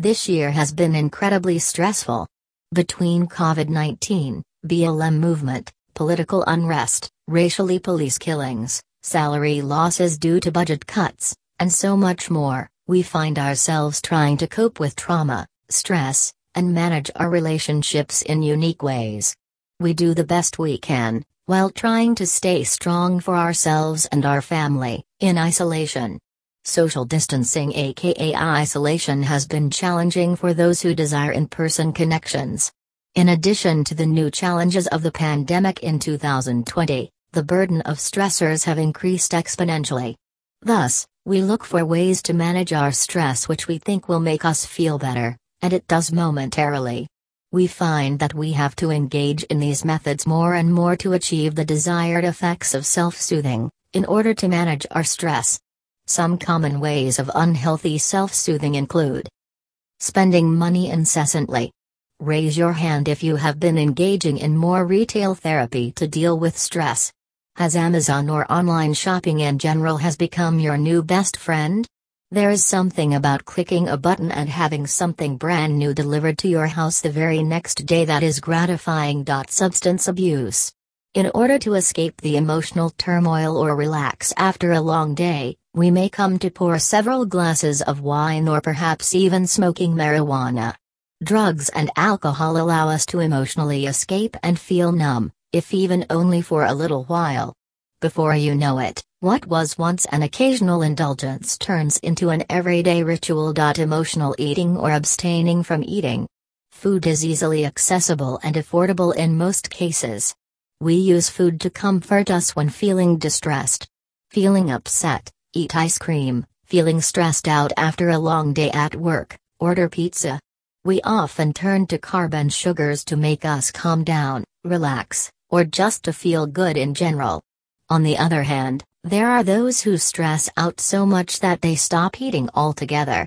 This year has been incredibly stressful. Between COVID 19, BLM movement, political unrest, racially police killings, salary losses due to budget cuts, and so much more, we find ourselves trying to cope with trauma, stress, and manage our relationships in unique ways. We do the best we can, while trying to stay strong for ourselves and our family, in isolation. Social distancing, aka isolation, has been challenging for those who desire in person connections. In addition to the new challenges of the pandemic in 2020, the burden of stressors have increased exponentially. Thus, we look for ways to manage our stress which we think will make us feel better, and it does momentarily. We find that we have to engage in these methods more and more to achieve the desired effects of self soothing, in order to manage our stress. Some common ways of unhealthy self soothing include spending money incessantly. Raise your hand if you have been engaging in more retail therapy to deal with stress. Has Amazon or online shopping in general has become your new best friend? There is something about clicking a button and having something brand new delivered to your house the very next day that is gratifying. Substance abuse. In order to escape the emotional turmoil or relax after a long day, we may come to pour several glasses of wine or perhaps even smoking marijuana. Drugs and alcohol allow us to emotionally escape and feel numb, if even only for a little while. Before you know it, what was once an occasional indulgence turns into an everyday ritual. Emotional eating or abstaining from eating. Food is easily accessible and affordable in most cases. We use food to comfort us when feeling distressed. Feeling upset, eat ice cream, feeling stressed out after a long day at work, order pizza. We often turn to carb and sugars to make us calm down, relax, or just to feel good in general. On the other hand, there are those who stress out so much that they stop eating altogether.